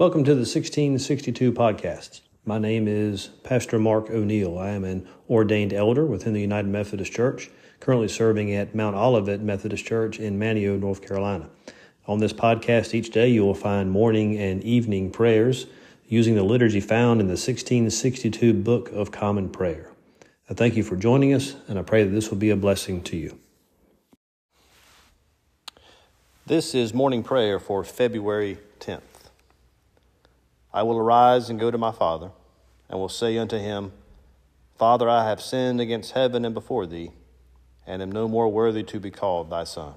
Welcome to the 1662 podcast. My name is Pastor Mark O'Neill. I am an ordained elder within the United Methodist Church, currently serving at Mount Olivet Methodist Church in Manteo, North Carolina. On this podcast, each day you will find morning and evening prayers using the liturgy found in the 1662 Book of Common Prayer. I thank you for joining us, and I pray that this will be a blessing to you. This is morning prayer for February 10th. I will arise and go to my father, and will say unto him, Father, I have sinned against heaven and before thee, and am no more worthy to be called thy son.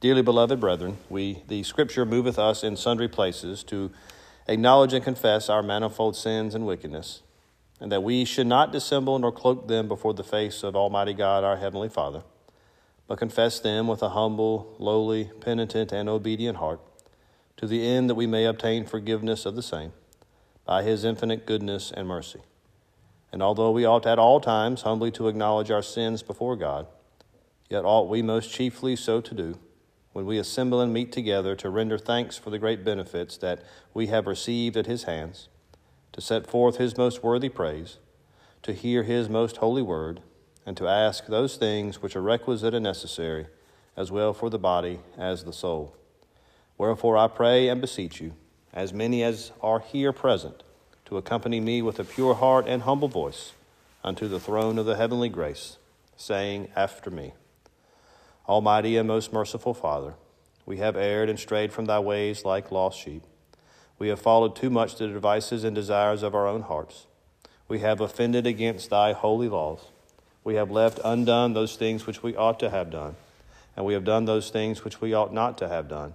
Dearly beloved brethren, we the scripture moveth us in sundry places to acknowledge and confess our manifold sins and wickedness, and that we should not dissemble nor cloak them before the face of Almighty God our heavenly Father, but confess them with a humble, lowly, penitent, and obedient heart to the end that we may obtain forgiveness of the same by his infinite goodness and mercy. And although we ought at all times humbly to acknowledge our sins before God, yet ought we most chiefly so to do when we assemble and meet together to render thanks for the great benefits that we have received at his hands, to set forth his most worthy praise, to hear his most holy word, and to ask those things which are requisite and necessary, as well for the body as the soul. Wherefore I pray and beseech you, as many as are here present, to accompany me with a pure heart and humble voice unto the throne of the heavenly grace, saying after me, Almighty and most merciful Father, we have erred and strayed from thy ways like lost sheep. We have followed too much the devices and desires of our own hearts. We have offended against thy holy laws. We have left undone those things which we ought to have done, and we have done those things which we ought not to have done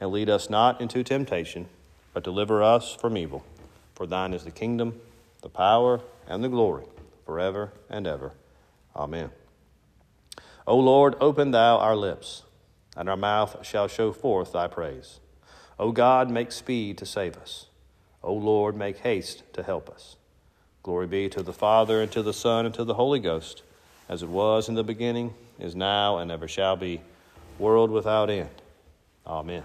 and lead us not into temptation, but deliver us from evil. For thine is the kingdom, the power, and the glory, forever and ever. Amen. O Lord, open thou our lips, and our mouth shall show forth thy praise. O God, make speed to save us. O Lord, make haste to help us. Glory be to the Father, and to the Son, and to the Holy Ghost, as it was in the beginning, is now, and ever shall be, world without end. Amen.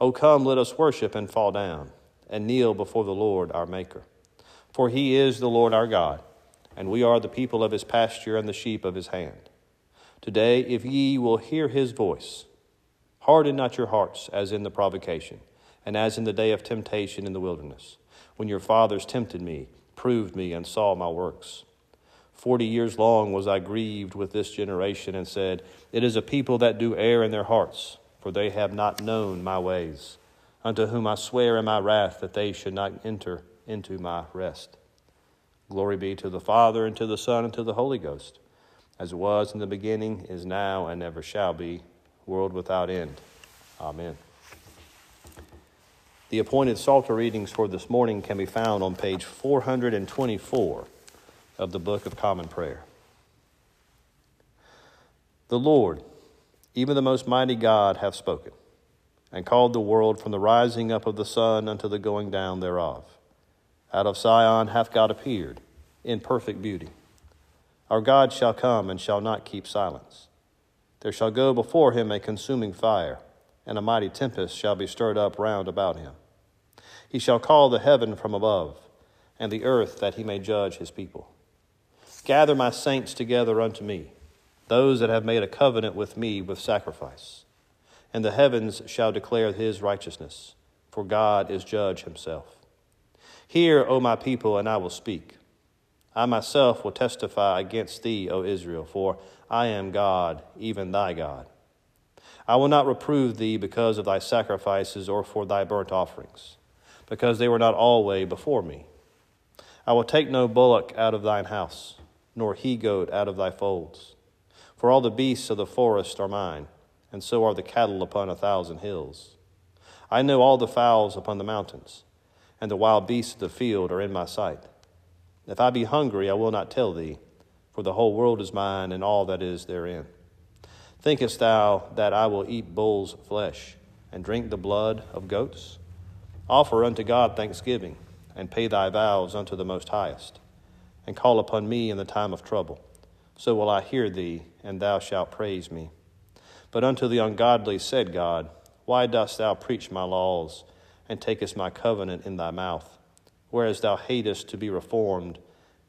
O come, let us worship and fall down, and kneel before the Lord our Maker. For he is the Lord our God, and we are the people of his pasture and the sheep of his hand. Today, if ye will hear his voice, harden not your hearts as in the provocation, and as in the day of temptation in the wilderness, when your fathers tempted me, proved me, and saw my works. Forty years long was I grieved with this generation, and said, It is a people that do err in their hearts for they have not known my ways, unto whom I swear in my wrath that they should not enter into my rest. Glory be to the Father, and to the Son, and to the Holy Ghost, as it was in the beginning, is now, and ever shall be, world without end. Amen. The appointed Psalter readings for this morning can be found on page 424 of the Book of Common Prayer. The Lord, even the most mighty God, hath spoken, and called the world from the rising up of the sun unto the going down thereof. Out of Sion hath God appeared in perfect beauty. Our God shall come and shall not keep silence. There shall go before him a consuming fire, and a mighty tempest shall be stirred up round about him. He shall call the heaven from above, and the earth that he may judge his people. Gather my saints together unto me, those that have made a covenant with me with sacrifice. And the heavens shall declare his righteousness, for God is judge himself. Hear, O my people, and I will speak. I myself will testify against thee, O Israel, for I am God, even thy God. I will not reprove thee because of thy sacrifices or for thy burnt offerings, because they were not always before me. I will take no bullock out of thine house, nor he goat out of thy folds. For all the beasts of the forest are mine, and so are the cattle upon a thousand hills. I know all the fowls upon the mountains and the wild beasts of the field are in my sight. If I be hungry, I will not tell thee, for the whole world is mine and all that is therein. Thinkest thou that I will eat bull's flesh and drink the blood of goats? Offer unto God thanksgiving, and pay thy vows unto the Most Highest, and call upon me in the time of trouble. So will I hear thee, and thou shalt praise me. But unto the ungodly said God, Why dost thou preach my laws? and takest my covenant in thy mouth, whereas thou hatest to be reformed,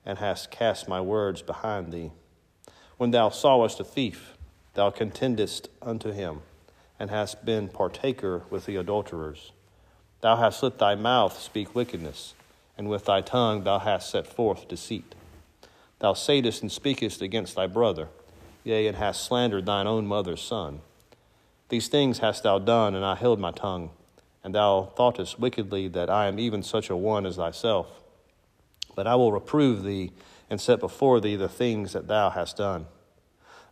and hast cast my words behind thee. When thou sawest a thief, thou contendest unto him, and hast been partaker with the adulterers. Thou hast let thy mouth speak wickedness, and with thy tongue thou hast set forth deceit. Thou saidest and speakest against thy brother, yea, and hast slandered thine own mother's son. These things hast thou done, and I held my tongue and thou thoughtest wickedly that I am even such a one as thyself. But I will reprove thee and set before thee the things that thou hast done.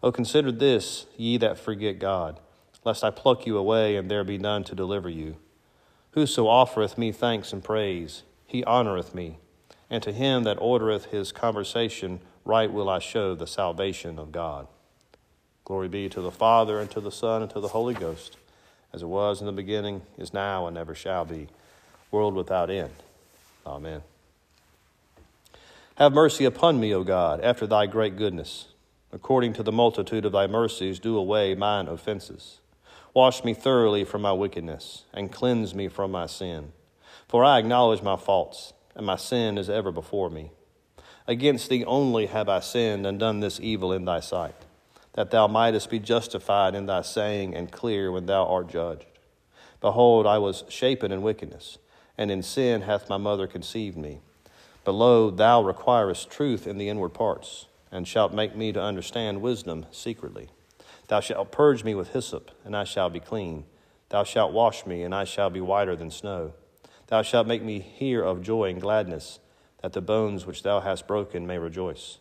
O consider this, ye that forget God, lest I pluck you away and there be none to deliver you. Whoso offereth me thanks and praise, he honoureth me, and to him that ordereth his conversation right will I show the salvation of God. Glory be to the Father, and to the Son, and to the Holy Ghost as it was in the beginning, is now, and ever shall be, world without end. Amen. Have mercy upon me, O God, after thy great goodness. According to the multitude of thy mercies, do away mine offenses. Wash me thoroughly from my wickedness, and cleanse me from my sin. For I acknowledge my faults, and my sin is ever before me. Against thee only have I sinned and done this evil in thy sight that thou mightest be justified in thy saying and clear when thou art judged. Behold, I was shapen in wickedness, and in sin hath my mother conceived me. But lo, thou requirest truth in the inward parts, and shalt make me to understand wisdom secretly. Thou shalt purge me with hyssop, and I shall be clean. Thou shalt wash me, and I shall be whiter than snow. Thou shalt make me hear of joy and gladness, that the bones which thou hast broken may rejoice.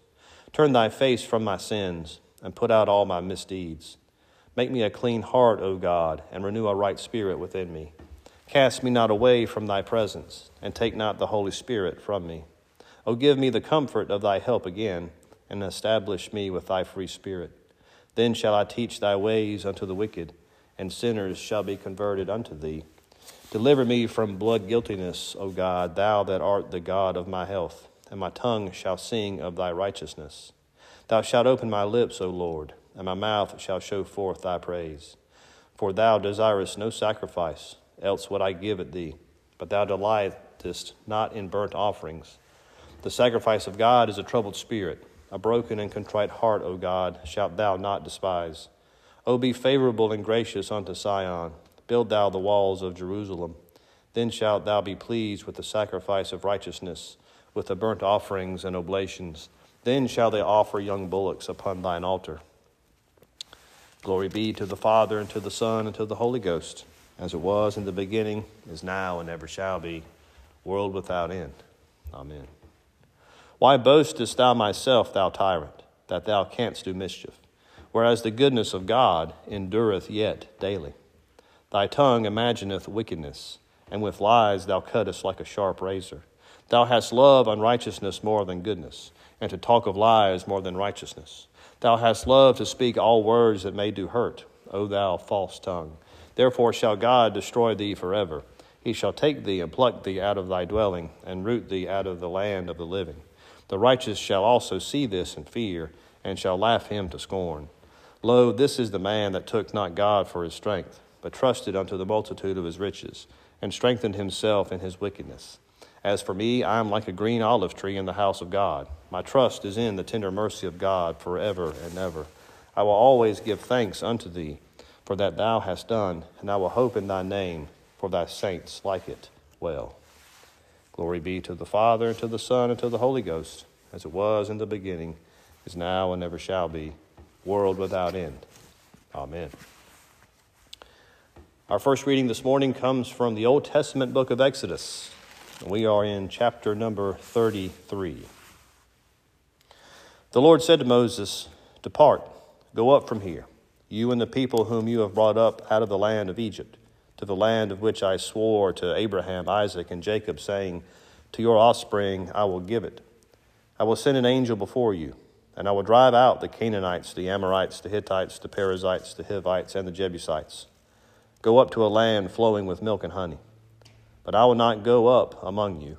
Turn thy face from my sins and put out all my misdeeds. Make me a clean heart, O God, and renew a right spirit within me. Cast me not away from thy presence, and take not the Holy Spirit from me. O give me the comfort of thy help again, and establish me with thy free spirit. Then shall I teach thy ways unto the wicked, and sinners shall be converted unto thee. Deliver me from blood guiltiness, O God, thou that art the God of my health, and my tongue shall sing of thy righteousness. Thou shalt open my lips, O Lord, and my mouth shall show forth thy praise. For thou desirest no sacrifice, else would I give it thee. But thou delightest not in burnt offerings. The sacrifice of God is a troubled spirit. A broken and contrite heart, O God, shalt thou not despise. O be favorable and gracious unto Sion. Build thou the walls of Jerusalem. Then shalt thou be pleased with the sacrifice of righteousness, with the burnt offerings and oblations. Then shall they offer young bullocks upon thine altar. Glory be to the Father, and to the Son, and to the Holy Ghost, as it was in the beginning, is now, and ever shall be, world without end. Amen. Why boastest thou myself, thou tyrant, that thou canst do mischief? Whereas the goodness of God endureth yet daily. Thy tongue imagineth wickedness, and with lies thou cuttest like a sharp razor. Thou hast loved unrighteousness more than goodness, and to talk of lies more than righteousness. Thou hast loved to speak all words that may do hurt, O thou false tongue. Therefore shall God destroy thee forever. He shall take thee and pluck thee out of thy dwelling, and root thee out of the land of the living. The righteous shall also see this and fear, and shall laugh him to scorn. Lo, this is the man that took not God for his strength, but trusted unto the multitude of his riches, and strengthened himself in his wickedness. As for me, I am like a green olive tree in the house of God. My trust is in the tender mercy of God forever and ever. I will always give thanks unto thee for that thou hast done, and I will hope in thy name, for thy saints like it well. Glory be to the Father, and to the Son, and to the Holy Ghost, as it was in the beginning, is now, and ever shall be, world without end. Amen. Our first reading this morning comes from the Old Testament book of Exodus. We are in chapter number 33. The Lord said to Moses, Depart, go up from here you and the people whom you have brought up out of the land of Egypt, to the land of which I swore to Abraham, Isaac, and Jacob, saying, To your offspring I will give it. I will send an angel before you, and I will drive out the Canaanites, the Amorites, the Hittites, the Perizzites, the Hivites, and the Jebusites. Go up to a land flowing with milk and honey. But I will not go up among you,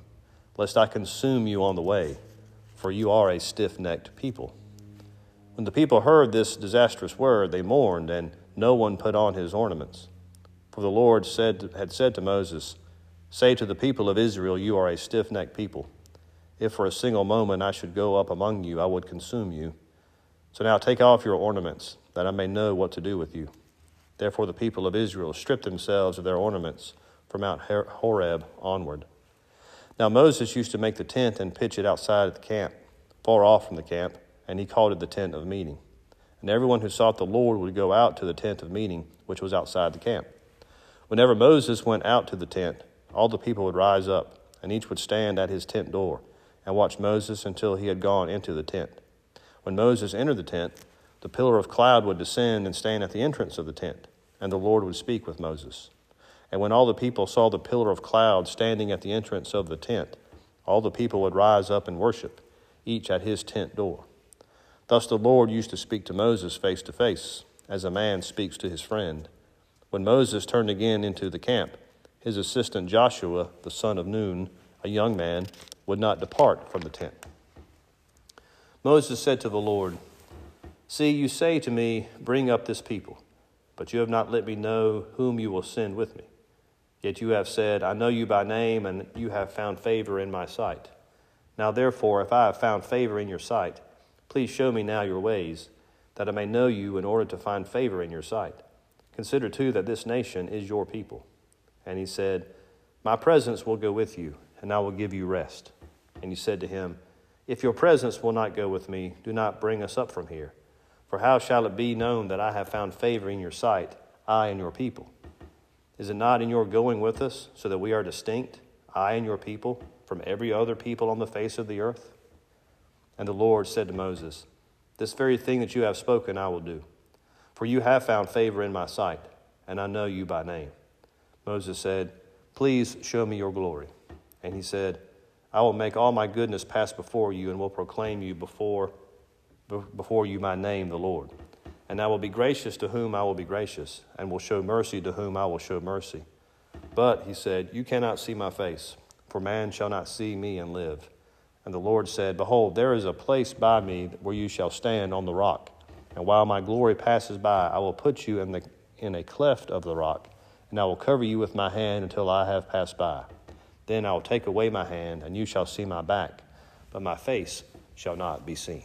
lest I consume you on the way, for you are a stiff necked people. When the people heard this disastrous word, they mourned, and no one put on his ornaments. For the Lord said, had said to Moses, Say to the people of Israel, You are a stiff necked people. If for a single moment I should go up among you, I would consume you. So now take off your ornaments, that I may know what to do with you. Therefore the people of Israel stripped themselves of their ornaments from Mount Horeb onward. Now Moses used to make the tent and pitch it outside of the camp, far off from the camp and he called it the tent of meeting. And everyone who sought the Lord would go out to the tent of meeting, which was outside the camp. Whenever Moses went out to the tent, all the people would rise up, and each would stand at his tent door and watch Moses until he had gone into the tent. When Moses entered the tent, the pillar of cloud would descend and stand at the entrance of the tent, and the Lord would speak with Moses. And when all the people saw the pillar of cloud standing at the entrance of the tent, all the people would rise up and worship, each at his tent door. Thus the Lord used to speak to Moses face to face, as a man speaks to his friend. When Moses turned again into the camp, his assistant Joshua, the son of Nun, a young man, would not depart from the tent. Moses said to the Lord, See, you say to me, Bring up this people, but you have not let me know whom you will send with me. Yet you have said, I know you by name, and you have found favor in my sight. Now therefore, if I have found favor in your sight, Please show me now your ways, that I may know you in order to find favor in your sight. Consider too that this nation is your people. And he said, My presence will go with you, and I will give you rest. And he said to him, If your presence will not go with me, do not bring us up from here. For how shall it be known that I have found favor in your sight, I and your people? Is it not in your going with us, so that we are distinct, I and your people, from every other people on the face of the earth? And the Lord said to Moses, This very thing that you have spoken I will do, for you have found favor in my sight, and I know you by name. Moses said, Please show me your glory. And he said, I will make all my goodness pass before you, and will proclaim you before, before you my name, the Lord. And I will be gracious to whom I will be gracious, and will show mercy to whom I will show mercy. But, he said, You cannot see my face, for man shall not see me and live. And the Lord said, Behold, there is a place by me where you shall stand on the rock. And while my glory passes by, I will put you in, the, in a cleft of the rock, and I will cover you with my hand until I have passed by. Then I will take away my hand, and you shall see my back, but my face shall not be seen.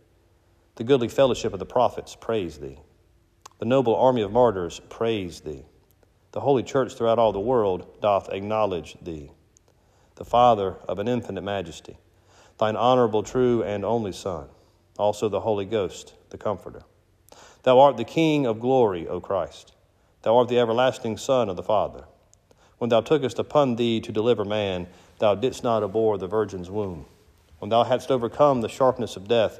The goodly fellowship of the prophets praise thee. The noble army of martyrs praise thee. The holy church throughout all the world doth acknowledge thee. The Father of an infinite majesty, thine honorable, true, and only Son, also the Holy Ghost, the Comforter. Thou art the King of glory, O Christ. Thou art the everlasting Son of the Father. When thou tookest upon thee to deliver man, thou didst not abhor the Virgin's womb. When thou hadst overcome the sharpness of death,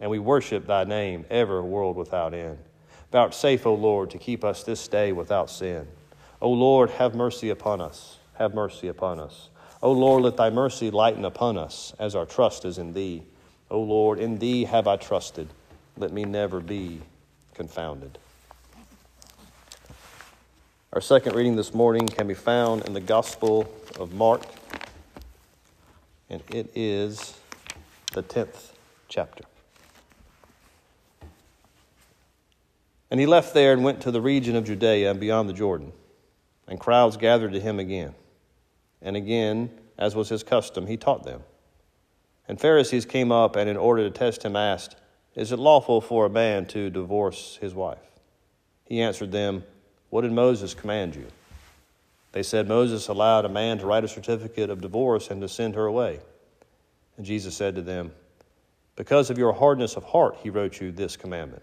and we worship thy name ever, world without end. Vouchsafe, O Lord, to keep us this day without sin. O Lord, have mercy upon us. Have mercy upon us. O Lord, let thy mercy lighten upon us, as our trust is in thee. O Lord, in thee have I trusted. Let me never be confounded. Our second reading this morning can be found in the Gospel of Mark, and it is the 10th chapter. And he left there and went to the region of Judea and beyond the Jordan. And crowds gathered to him again. And again, as was his custom, he taught them. And Pharisees came up and, in order to test him, asked, Is it lawful for a man to divorce his wife? He answered them, What did Moses command you? They said, Moses allowed a man to write a certificate of divorce and to send her away. And Jesus said to them, Because of your hardness of heart, he wrote you this commandment.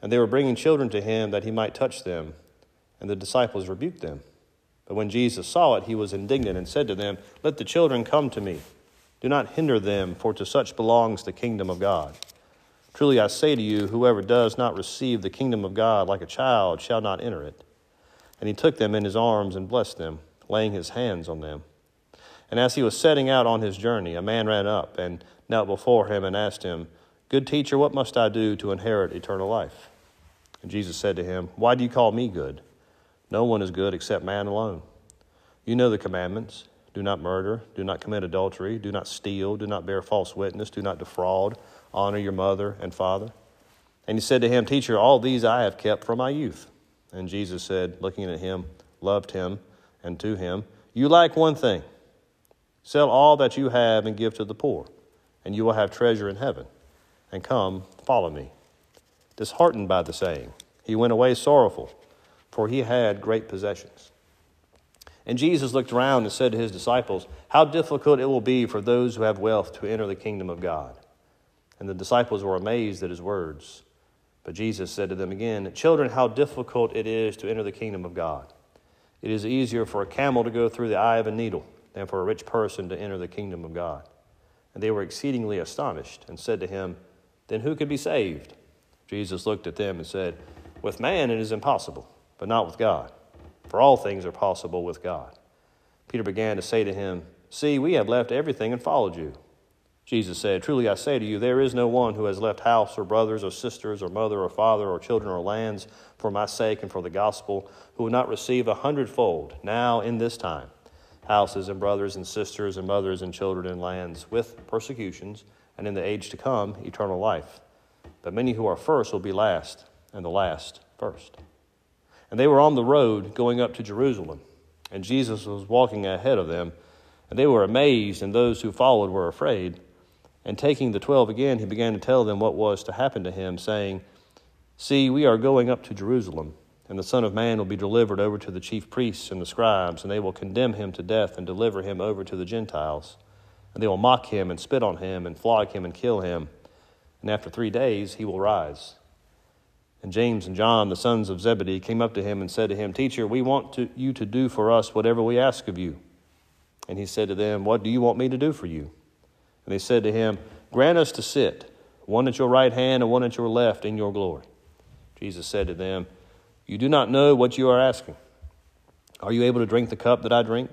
And they were bringing children to him that he might touch them. And the disciples rebuked them. But when Jesus saw it, he was indignant and said to them, Let the children come to me. Do not hinder them, for to such belongs the kingdom of God. Truly I say to you, whoever does not receive the kingdom of God like a child shall not enter it. And he took them in his arms and blessed them, laying his hands on them. And as he was setting out on his journey, a man ran up and knelt before him and asked him, Good teacher, what must I do to inherit eternal life? And Jesus said to him, Why do you call me good? No one is good except man alone. You know the commandments do not murder, do not commit adultery, do not steal, do not bear false witness, do not defraud, honor your mother and father. And he said to him, Teacher, all these I have kept from my youth. And Jesus said, looking at him, loved him, and to him, You lack one thing. Sell all that you have and give to the poor, and you will have treasure in heaven and come, follow me. Disheartened by the saying, he went away sorrowful, for he had great possessions. And Jesus looked around and said to his disciples, How difficult it will be for those who have wealth to enter the kingdom of God. And the disciples were amazed at his words. But Jesus said to them again, Children, how difficult it is to enter the kingdom of God. It is easier for a camel to go through the eye of a needle than for a rich person to enter the kingdom of God. And they were exceedingly astonished and said to him, then who could be saved? Jesus looked at them and said, With man it is impossible, but not with God. For all things are possible with God. Peter began to say to him, See, we have left everything and followed you. Jesus said, Truly I say to you, there is no one who has left house or brothers or sisters or mother or father or children or lands for my sake and for the gospel who will not receive a hundredfold now in this time houses and brothers and sisters and mothers and children and lands with persecutions and in the age to come, eternal life. But many who are first will be last, and the last first. And they were on the road going up to Jerusalem, and Jesus was walking ahead of them. And they were amazed, and those who followed were afraid. And taking the twelve again, he began to tell them what was to happen to him, saying, See, we are going up to Jerusalem, and the Son of Man will be delivered over to the chief priests and the scribes, and they will condemn him to death and deliver him over to the Gentiles and they will mock him and spit on him and flog him and kill him. and after three days he will rise. And James and John, the sons of Zebedee, came up to him and said to him, Teacher, we want to, you to do for us whatever we ask of you. And he said to them, What do you want me to do for you? And they said to him, Grant us to sit, one at your right hand and one at your left, in your glory. Jesus said to them, You do not know what you are asking. Are you able to drink the cup that I drink,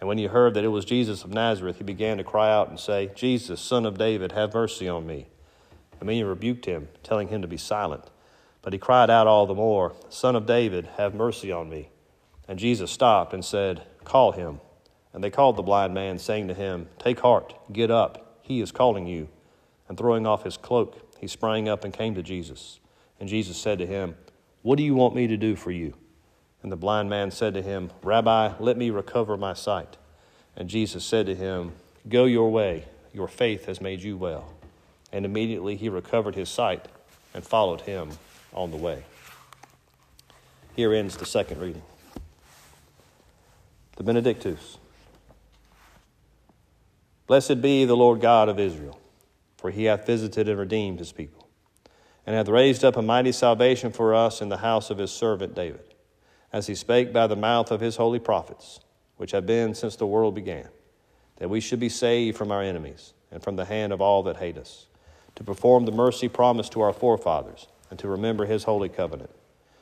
And when he heard that it was Jesus of Nazareth, he began to cry out and say, Jesus, son of David, have mercy on me. And many rebuked him, telling him to be silent. But he cried out all the more, Son of David, have mercy on me. And Jesus stopped and said, Call him. And they called the blind man, saying to him, Take heart, get up, he is calling you. And throwing off his cloak, he sprang up and came to Jesus. And Jesus said to him, What do you want me to do for you? And the blind man said to him, Rabbi, let me recover my sight. And Jesus said to him, Go your way, your faith has made you well. And immediately he recovered his sight and followed him on the way. Here ends the second reading. The Benedictus. Blessed be the Lord God of Israel, for he hath visited and redeemed his people, and hath raised up a mighty salvation for us in the house of his servant David, as he spake by the mouth of his holy prophets, which have been since the world began, that we should be saved from our enemies and from the hand of all that hate us, to perform the mercy promised to our forefathers and to remember his holy covenant,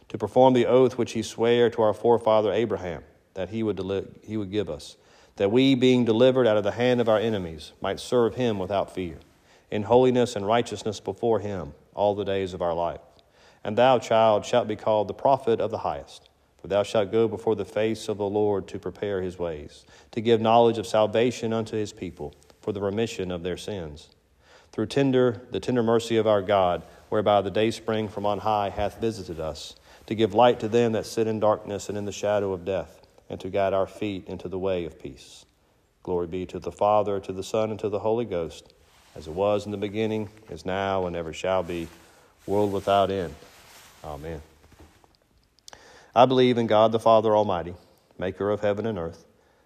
to perform the oath which he sware to our forefather Abraham that he would, deli- he would give us, that we, being delivered out of the hand of our enemies, might serve him without fear, in holiness and righteousness before him all the days of our life. And thou, child, shalt be called the prophet of the highest. For thou shalt go before the face of the Lord to prepare his ways, to give knowledge of salvation unto his people, for the remission of their sins. Through tender, the tender mercy of our God, whereby the day spring from on high hath visited us, to give light to them that sit in darkness and in the shadow of death, and to guide our feet into the way of peace. Glory be to the Father, to the Son, and to the Holy Ghost, as it was in the beginning, is now, and ever shall be, world without end. Amen. I believe in God the Father Almighty, maker of heaven and earth,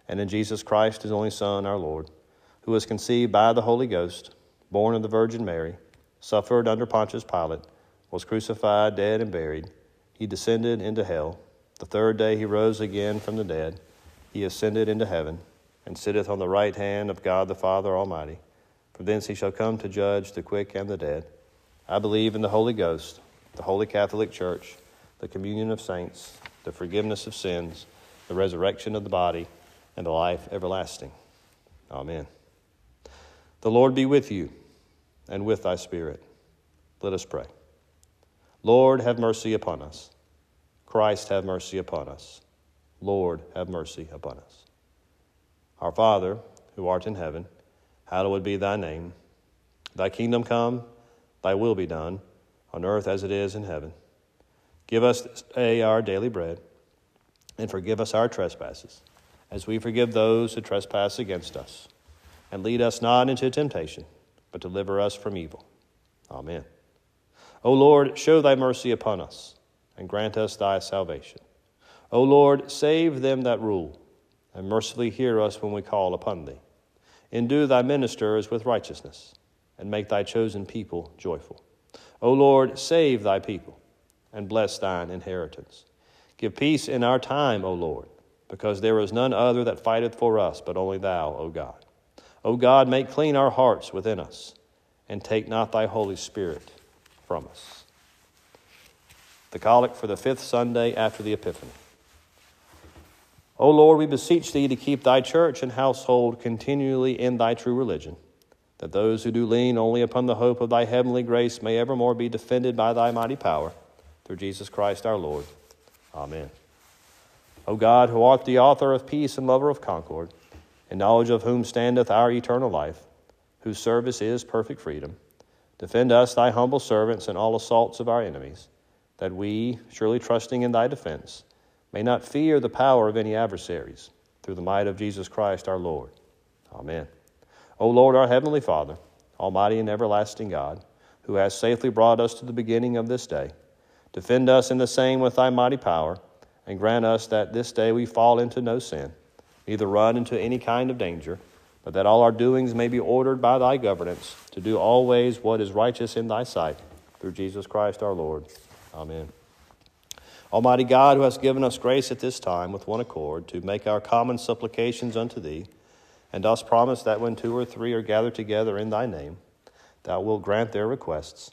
and in Jesus Christ, his only Son, our Lord, who was conceived by the Holy Ghost, born of the Virgin Mary suffered under Pontius Pilate, was crucified, dead, and buried. He descended into hell. The third day he rose again from the dead. He ascended into heaven, and sitteth on the right hand of God the Father Almighty. From thence he shall come to judge the quick and the dead. I believe in the Holy Ghost, the Holy Catholic Church, the communion of saints, the forgiveness of sins, the resurrection of the body, and the life everlasting. Amen. The Lord be with you and with thy Spirit. Let us pray. Lord, have mercy upon us. Christ, have mercy upon us. Lord, have mercy upon us. Our Father, who art in heaven, hallowed be thy name. Thy kingdom come, thy will be done, on earth as it is in heaven. Give us day our daily bread, and forgive us our trespasses, as we forgive those who trespass against us. And lead us not into temptation but deliver us from evil. Amen. O Lord, show thy mercy upon us, and grant us thy salvation. O Lord, save them that rule, and mercifully hear us when we call upon thee. Endue thy ministers with righteousness, and make thy chosen people joyful. O Lord, save thy people, and bless thine inheritance. Give peace in our time, O Lord, because there is none other that fighteth for us, but only thou, O God. O God, make clean our hearts within us, and take not thy Holy Spirit from us. The Collect for the fifth Sunday after the Epiphany. O Lord, we beseech thee to keep thy church and household continually in thy true religion, that those who do lean only upon the hope of thy heavenly grace may evermore be defended by thy mighty power, through Jesus Christ our Lord. Amen. O God, who art the author of peace and lover of concord, in knowledge of whom standeth our eternal life, whose service is perfect freedom, defend us, thy humble servants, in all assaults of our enemies that we, surely trusting in thy defense, may not fear the power of any adversaries, through the might of Jesus Christ our Lord. Amen. O Lord, our heavenly Father, almighty and everlasting God, who has safely brought us to the beginning of this day, defend us in the same with thy mighty power, and grant us that this day we fall into no sin, neither run into any kind of danger, but that all our doings may be ordered by thy governance to do always what is righteous in thy sight, through Jesus Christ our Lord. Amen. Almighty God, who hast given us grace at this time with one accord to make our common supplications unto thee, and dost promise that when two or three are gathered together in thy name, thou wilt grant their requests.